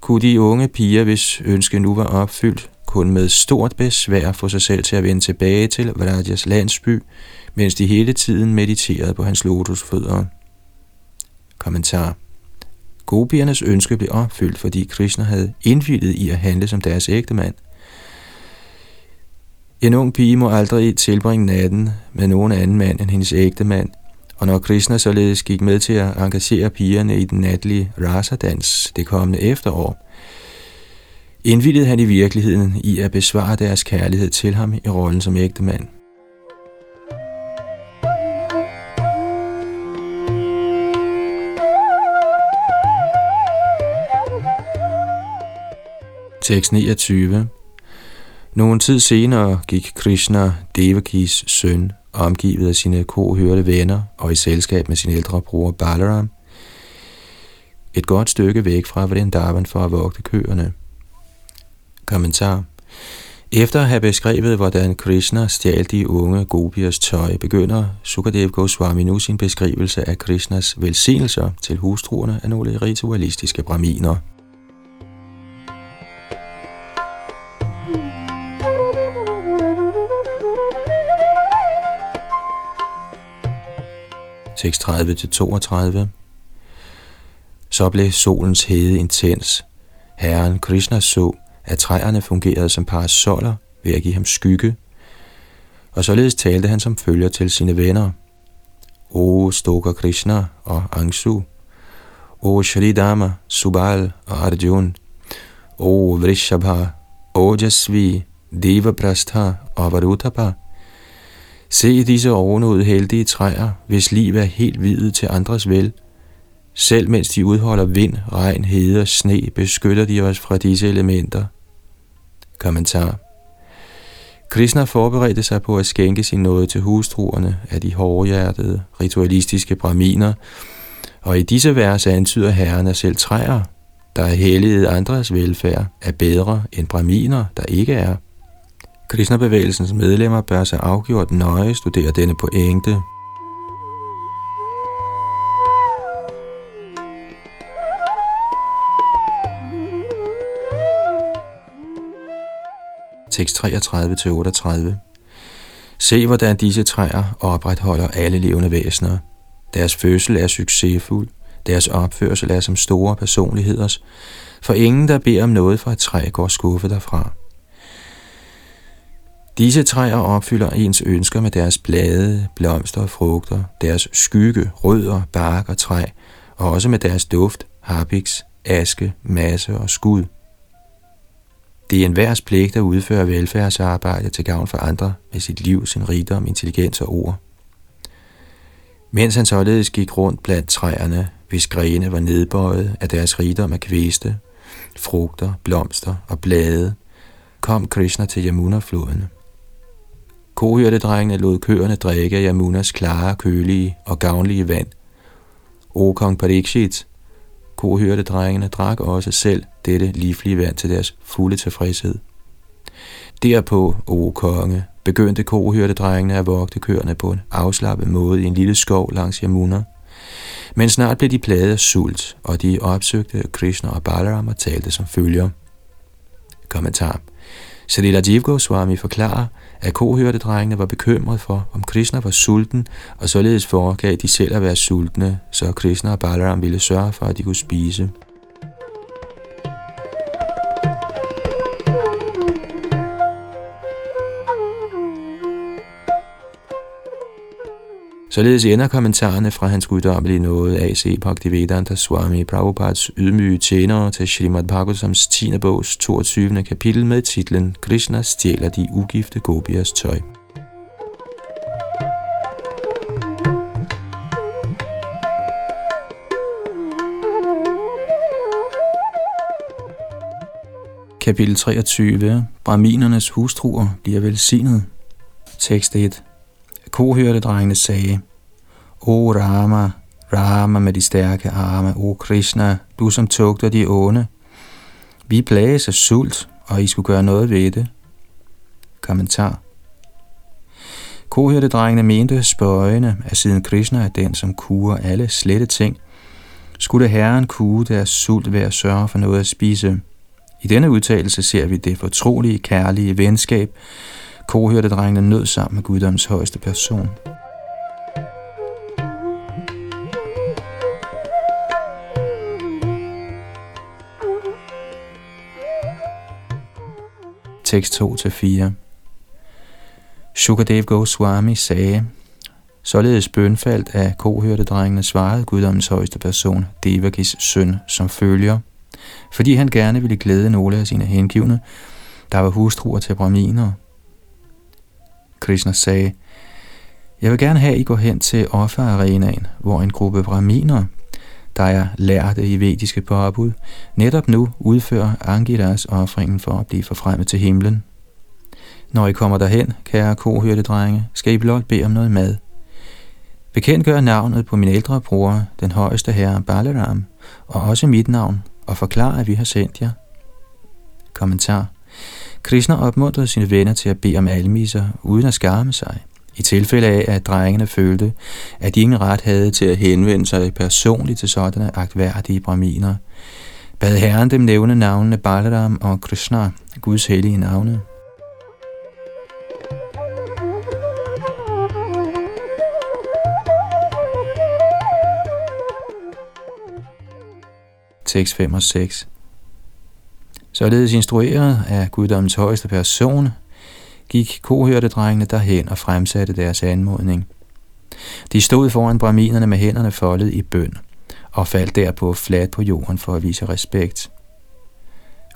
kunne de unge piger, hvis ønske nu var opfyldt, kun med stort besvær få sig selv til at vende tilbage til Vrajas landsby, mens de hele tiden mediterede på hans lotusfødder. Kommentar Gopiernes ønske blev opfyldt, fordi Krishna havde indvildet i at handle som deres ægtemand. En ung pige må aldrig tilbringe natten med nogen anden mand end hendes ægtemand, og når Krishna således gik med til at engagere pigerne i den natlige rasadans det kommende efterår, indvildede han i virkeligheden i at besvare deres kærlighed til ham i rollen som ægtemand. Tekst 29 Nogen tid senere gik Krishna, Devakis søn, omgivet af sine kohørte venner og i selskab med sin ældre bror Balaram, et godt stykke væk fra Vrindavan for at vogte køerne. Kommentar efter at have beskrevet, hvordan Krishna stjal de unge gopiers tøj, begynder Sukadev Goswami nu sin beskrivelse af Krishnas velsignelser til hustruerne af nogle ritualistiske braminer. Tekst 30-32. Så blev solens hede intens. Herren Krishna så, at træerne fungerede som parasoller ved at give ham skygge, og således talte han som følger til sine venner. O Stoker Krishna og Angsu, O Shridama, Subal og Arjun, O Vrishabha, Ojasvi, Devaprastha og Varutapa, Se disse ovenud heldige træer, hvis liv er helt videt til andres vel. Selv mens de udholder vind, regn, hede og sne, beskytter de os fra disse elementer. Kommentar Krishna forberedte sig på at skænke sin nåde til hustruerne af de hårdhjertede, ritualistiske braminer, og i disse vers antyder herren, at selv træer, der er helliget andres velfærd, er bedre end braminer, der ikke er. Krishna-bevægelsens medlemmer bør sig afgjort nøje studere denne pointe. Tekst 33-38 Se, hvordan disse træer opretholder alle levende væsener. Deres fødsel er succesfuld, deres opførsel er som store personligheders, for ingen, der beder om noget fra et træ, går skuffet derfra. Disse træer opfylder ens ønsker med deres blade, blomster og frugter, deres skygge, rødder, bark og træ, og også med deres duft, harpiks, aske, masse og skud. Det er enhvers pligt at udføre velfærdsarbejde til gavn for andre med sit liv, sin rigdom, intelligens og ord. Mens han således gik rundt blandt træerne, hvis grene var nedbøjet af deres rigdom af kvæste, frugter, blomster og blade, kom Krishna til Yamuna-floden. Kohyrdedrengene lod køerne drikke af Yamunas klare, kølige og gavnlige vand. O kong Parikshit, kohyrdedrengene drak også selv dette livlige vand til deres fulde tilfredshed. Derpå, o konge, begyndte kohyrdedrengene at vogte køerne på en afslappet måde i en lille skov langs Yamuna. Men snart blev de plaget af sult, og de opsøgte Krishna og Balaram og talte som følger. Kommentar. Srila Jiv Goswami forklarer, at kohørtedrengene var bekymret for, om Krishna var sulten, og således foregav de selv at være sultne, så Krishna og Balaram ville sørge for, at de kunne spise. Således ender kommentarerne fra hans guddommelige nåde A.C. Bhaktivedanta Swami Prabhupads ydmyge tjenere til Srimad Bhagavatams 10. bogs 22. kapitel med titlen Krishna stjæler de ugifte gopiers tøj. Kapitel 23. Brahminernes hustruer bliver velsignet. Tekst 1. Kohørtedrengene sagde, O Rama, Rama med de stærke arme, O Krishna, du som tugter de onde. Vi plages af sult, og I skulle gøre noget ved det. Kommentar. Kohørtedrengene mente spøjende, at siden Krishna er den, som kurer alle slette ting, skulle Herren kue deres sult ved at sørge for noget at spise. I denne udtalelse ser vi det fortrolige, kærlige venskab, Kohørtedrengene nød sammen med guddoms højeste person. Tekst 2-4 Shukadev Goswami sagde, Således bønfaldt af kohørtedrengene svarede guddommens højeste person, Devakis søn, som følger, fordi han gerne ville glæde nogle af sine hengivne, der var hustruer til braminer. Krishna sagde, Jeg vil gerne have, at I går hen til offerarenaen, hvor en gruppe braminer, der er lærte i vediske påbud, netop nu udfører Angiras offringen for at blive forfremmet til himlen. Når I kommer derhen, kære kohyrtedrenge, skal I blot bede om noget mad. Bekendtgør navnet på min ældre bror, den højeste herre Balaram, og også mit navn, og forklar, at vi har sendt jer. Kommentar. Krishna opmuntrede sine venner til at bede om almisser, uden at skamme sig. I tilfælde af, at drengene følte, at de ingen ret havde til at henvende sig personligt til sådanne agtværdige braminer, bad Herren dem nævne navnene Balaram og Krishna, Guds hellige navne. Tekst 5 og 6 Således instrueret af guddommens højeste person, gik kohørte-drengene derhen og fremsatte deres anmodning. De stod foran braminerne med hænderne foldet i bøn og faldt derpå fladt på jorden for at vise respekt.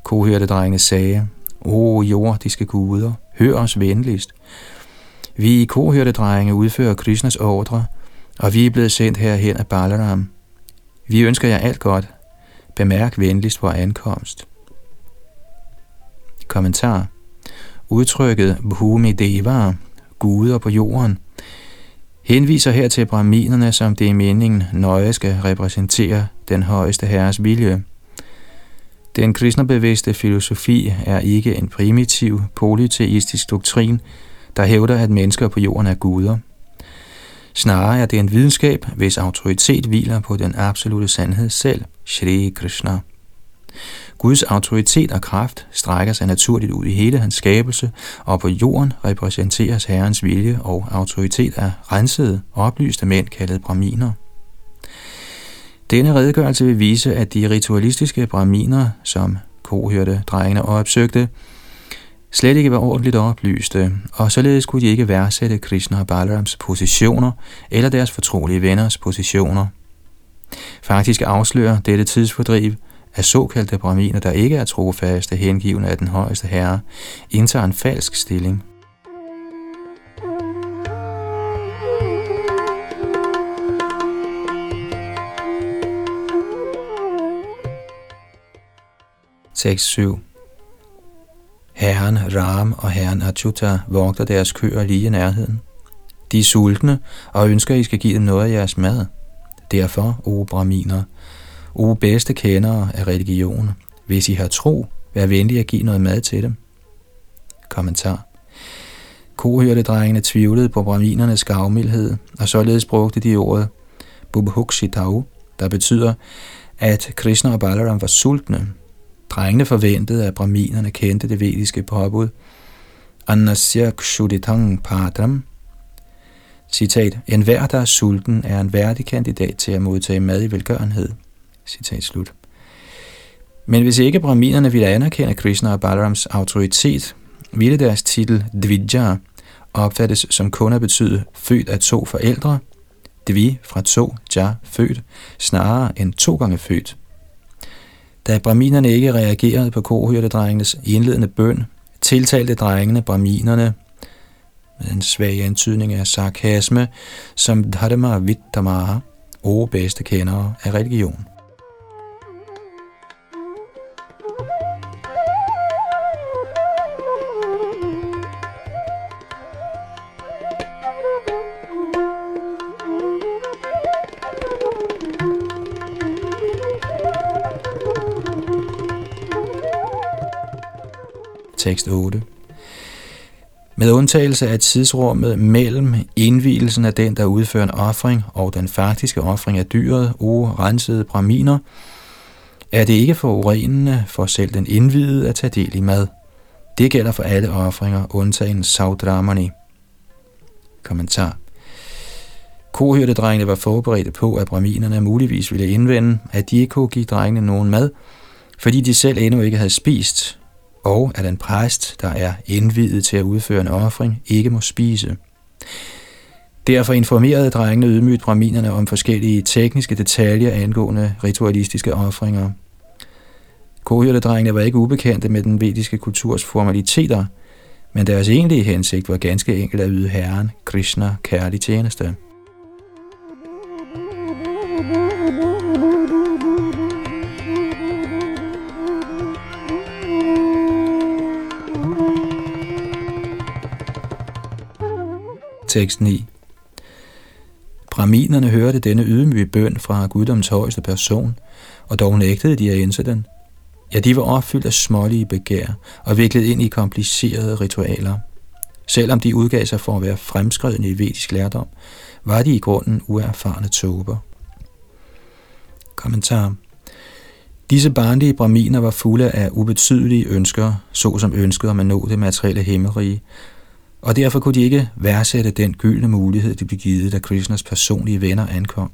Kohørte-drengene sagde, O jordiske guder, hør os venligst. Vi kohørte-drenge udfører Krishnas ordre, og vi er blevet sendt herhen af Balaram. Vi ønsker jer alt godt. Bemærk venligst vor ankomst. Kommentar. Udtrykket Bhumi Deva, guder på jorden, henviser her til brahminerne, som det i meningen nøje skal repræsentere den højeste herres vilje. Den kristnebevidste filosofi er ikke en primitiv, polyteistisk doktrin, der hævder, at mennesker på jorden er guder. Snarere er det en videnskab, hvis autoritet hviler på den absolute sandhed selv, Shri Krishna. Guds autoritet og kraft strækker sig naturligt ud i hele hans skabelse, og på jorden repræsenteres Herrens vilje og autoritet af rensede, oplyste mænd kaldet braminer. Denne redegørelse vil vise, at de ritualistiske braminer, som kohørte drengene opsøgte, slet ikke var ordentligt oplyste, og således kunne de ikke værdsætte Krishna og Balarams positioner eller deres fortrolige venners positioner. Faktisk afslører dette tidsfordriv, at såkaldte braminer, der ikke er trofaste hengivne af den højeste herre, indtager en falsk stilling. Tekst 7 Herren Ram og herren Achuta vogter deres køer lige i nærheden. De er sultne og ønsker, at I skal give dem noget af jeres mad. Derfor, o braminer, o bedste kendere af religion, hvis I har tro, vær venlig at give noget mad til dem. Kommentar. Kohyrtedrengene tvivlede på brahminernes gavmildhed, og således brugte de ordet Bubhuksitau, der betyder, at Krishna og Balaram var sultne. Drengene forventede, at brahminerne kendte det vediske påbud. Annasya kshuditang padram. Citat. En hver, der er sulten, er en værdig kandidat til at modtage mad i velgørenhed. Citat slut. Men hvis ikke brahminerne ville anerkende Krishna og Balarams autoritet, ville deres titel Dvija opfattes som kun at betyde født af to forældre, Dvi fra to, ja, født, snarere end to gange født. Da brahminerne ikke reagerede på kohyrtedrengenes indledende bøn, tiltalte drengene brahminerne med en svag antydning af sarkasme, som Dharma Viddhamara, o bedste kendere af religion. Tekst 8. Med undtagelse af tidsrummet mellem indvielsen af den, der udfører en offring, og den faktiske offring af dyret, o rensede braminer, er det ikke for urenende for selv den indvidede at tage del i mad. Det gælder for alle offringer, undtagen saudramani. Kommentar. Kohyrdedrengene var forberedte på, at braminerne muligvis ville indvende, at de ikke kunne give drengene nogen mad, fordi de selv endnu ikke havde spist, og at en præst, der er indvidet til at udføre en offring, ikke må spise. Derfor informerede drengene ydmygt braminerne om forskellige tekniske detaljer angående ritualistiske offringer. Kohyrdedrengene var ikke ubekendte med den vediske kulturs formaliteter, men deres egentlige hensigt var ganske enkelt at yde Herren, Krishna, kærlig tjeneste. Tekst 9. Braminerne hørte denne ydmyge bøn fra guddoms højeste person, og dog nægtede de at indse den. Ja, de var opfyldt af smålige begær og viklet ind i komplicerede ritualer. Selvom de udgav sig for at være fremskredne i vedisk lærdom, var de i grunden uerfarne tober. Kommentar Disse barnlige braminer var fulde af ubetydelige ønsker, såsom ønsket om at nå det materielle himmelrige, og derfor kunne de ikke værdsætte den gyldne mulighed, de blev givet, da Krishnas personlige venner ankom.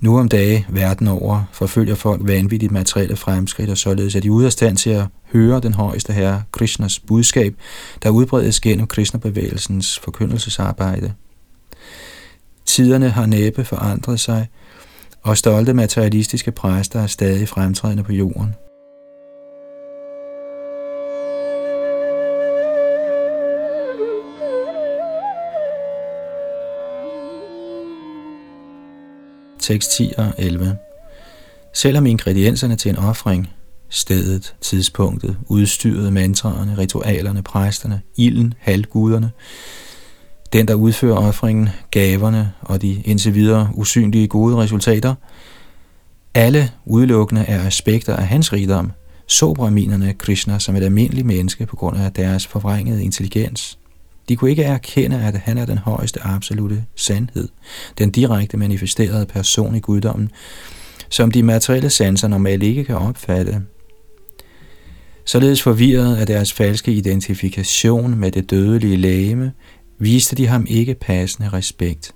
Nu om dage, verden over, forfølger folk vanvittigt materielle fremskridt, og således er de ude af stand til at høre den højeste herre, Krishnas budskab, der udbredes gennem Krishna-bevægelsens forkyndelsesarbejde. Tiderne har næppe forandret sig, og stolte materialistiske præster er stadig fremtrædende på jorden. Tekst 10 og 11. Selvom ingredienserne til en offring, stedet, tidspunktet, udstyret, mantraerne, ritualerne, præsterne, ilden, halvguderne, den, der udfører offringen, gaverne og de indtil videre usynlige gode resultater, alle udelukkende er aspekter af hans rigdom, så braminerne Krishna som et almindeligt menneske på grund af deres forvrængede intelligens. De kunne ikke erkende, at han er den højeste absolute sandhed, den direkte manifesterede person i guddommen, som de materielle sanser normalt ikke kan opfatte. Således forvirret af deres falske identifikation med det dødelige lægeme, viste de ham ikke passende respekt.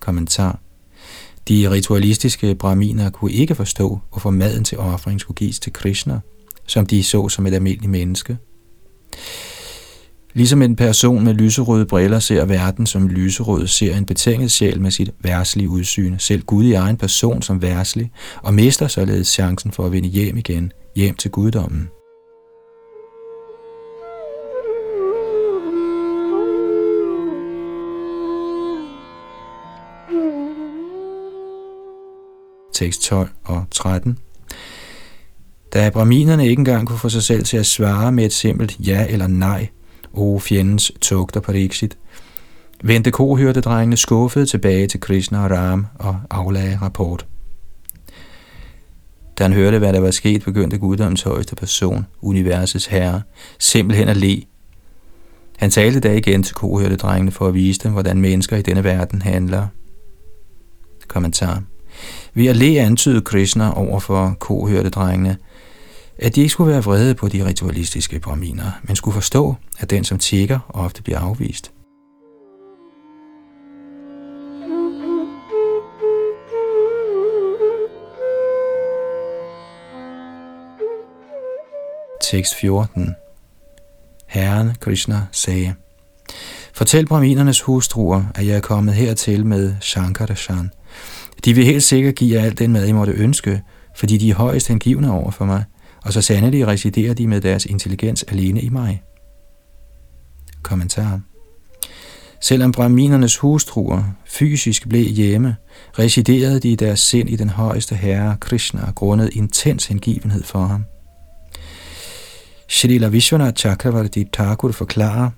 Kommentar De ritualistiske braminer kunne ikke forstå, hvorfor maden til offring skulle gives til Krishna, som de så som et almindeligt menneske. Ligesom en person med lyserøde briller ser verden som lyserød, ser en betinget sjæl med sit værslige udsyn, selv Gud i egen person som værslig, og mister således chancen for at vende hjem igen, hjem til guddommen. Tekst 12 og 13 Da braminerne ikke engang kunne få sig selv til at svare med et simpelt ja eller nej, o fjendens tugter Pariksit, vendte kohyrtedrengene skuffet tilbage til Krishna og Ram og aflagde rapport. Da han hørte, hvad der var sket, begyndte guddommens højeste person, universets herre, simpelthen at le. Han talte da igen til kohyrdedrengene for at vise dem, hvordan mennesker i denne verden handler. Kommentar. Ved at le antydede Krishna over for kohyrdedrengene, at de ikke skulle være vrede på de ritualistiske braminer, men skulle forstå, at den, som tigger, ofte bliver afvist. Tekst 14 Herren Krishna sagde, Fortæl brahminernes hustruer, at jeg er kommet hertil med Shankarashan. De vil helt sikkert give jer alt den mad, I måtte ønske, fordi de er højst hengivne over for mig, og så sandelig residerer de med deres intelligens alene i mig. Kommentar Selvom brahminernes hustruer fysisk blev hjemme, residerede de i deres sind i den højeste herre Krishna, grundet intens hengivenhed for ham. Shrila Vishwanath Chakravarti Thakur forklarer,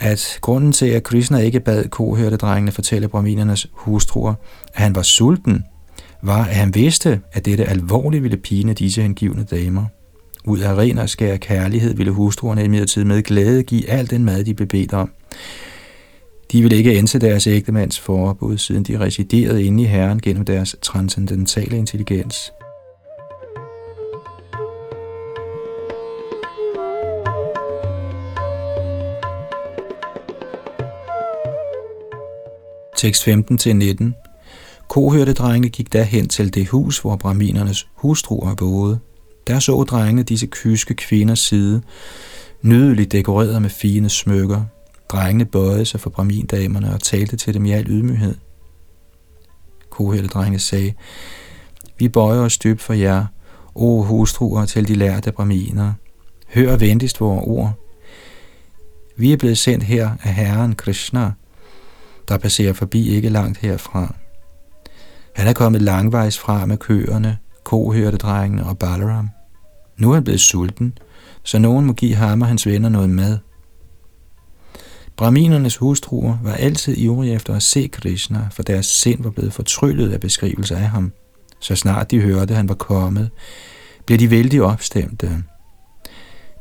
at grunden til, at Krishna ikke bad kohørte-drengene fortælle brahminernes hustruer, at han var sulten, var, at han vidste, at dette alvorligt ville pine disse hengivne damer. Ud af ren og skær kærlighed ville hustruerne imidlertid med glæde give al den mad, de blev bedt om. De ville ikke ændre deres ægtemands forbud, siden de residerede inde i Herren gennem deres transcendentale intelligens. Tekst 15-19 Kohørtedrengene gik da hen til det hus, hvor brahminernes hustruer boede. Der så drengene disse kyske kvinders side, nydeligt dekoreret med fine smykker. Drengene bøjede sig for bramindamerne og talte til dem i al ydmyghed. Kohørtedrengene sagde, Vi bøjer os dybt for jer, o hustruer til de lærte braminer. Hør venligst vores ord. Vi er blevet sendt her af Herren Krishna, der passerer forbi ikke langt herfra. Han er kommet langvejs fra med køerne, kohørtedrengene og Balaram. Nu er han blevet sulten, så nogen må give ham og hans venner noget mad. Brahminernes hustruer var altid ivrige efter at se Krishna, for deres sind var blevet fortryllet af beskrivelser af ham. Så snart de hørte, at han var kommet, blev de vældig opstemte.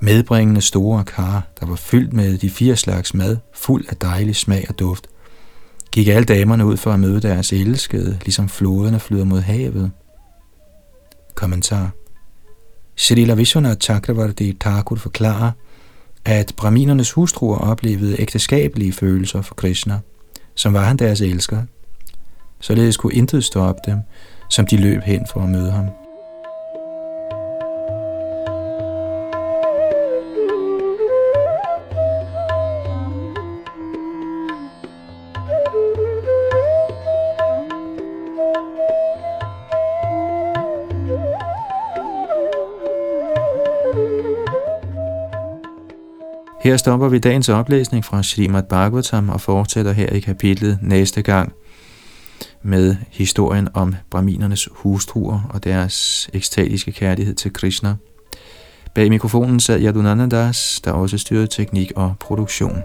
Medbringende store kar, der var fyldt med de fire slags mad, fuld af dejlig smag og duft, gik alle damerne ud for at møde deres elskede, ligesom floderne flyder mod havet. Kommentar Srila Vishwanath Chakravarti Thakur forklarer, at brahminernes hustruer oplevede ægteskabelige følelser for Krishna, som var han deres elsker. Således kunne intet stoppe dem, som de løb hen for at møde ham. Her stopper vi dagens oplæsning fra Srimad Bhagavatam og fortsætter her i kapitlet næste gang med historien om brahminernes hustruer og deres ekstatiske kærlighed til Krishna. Bag mikrofonen sad Yadunanandas, der også styrede teknik og produktion.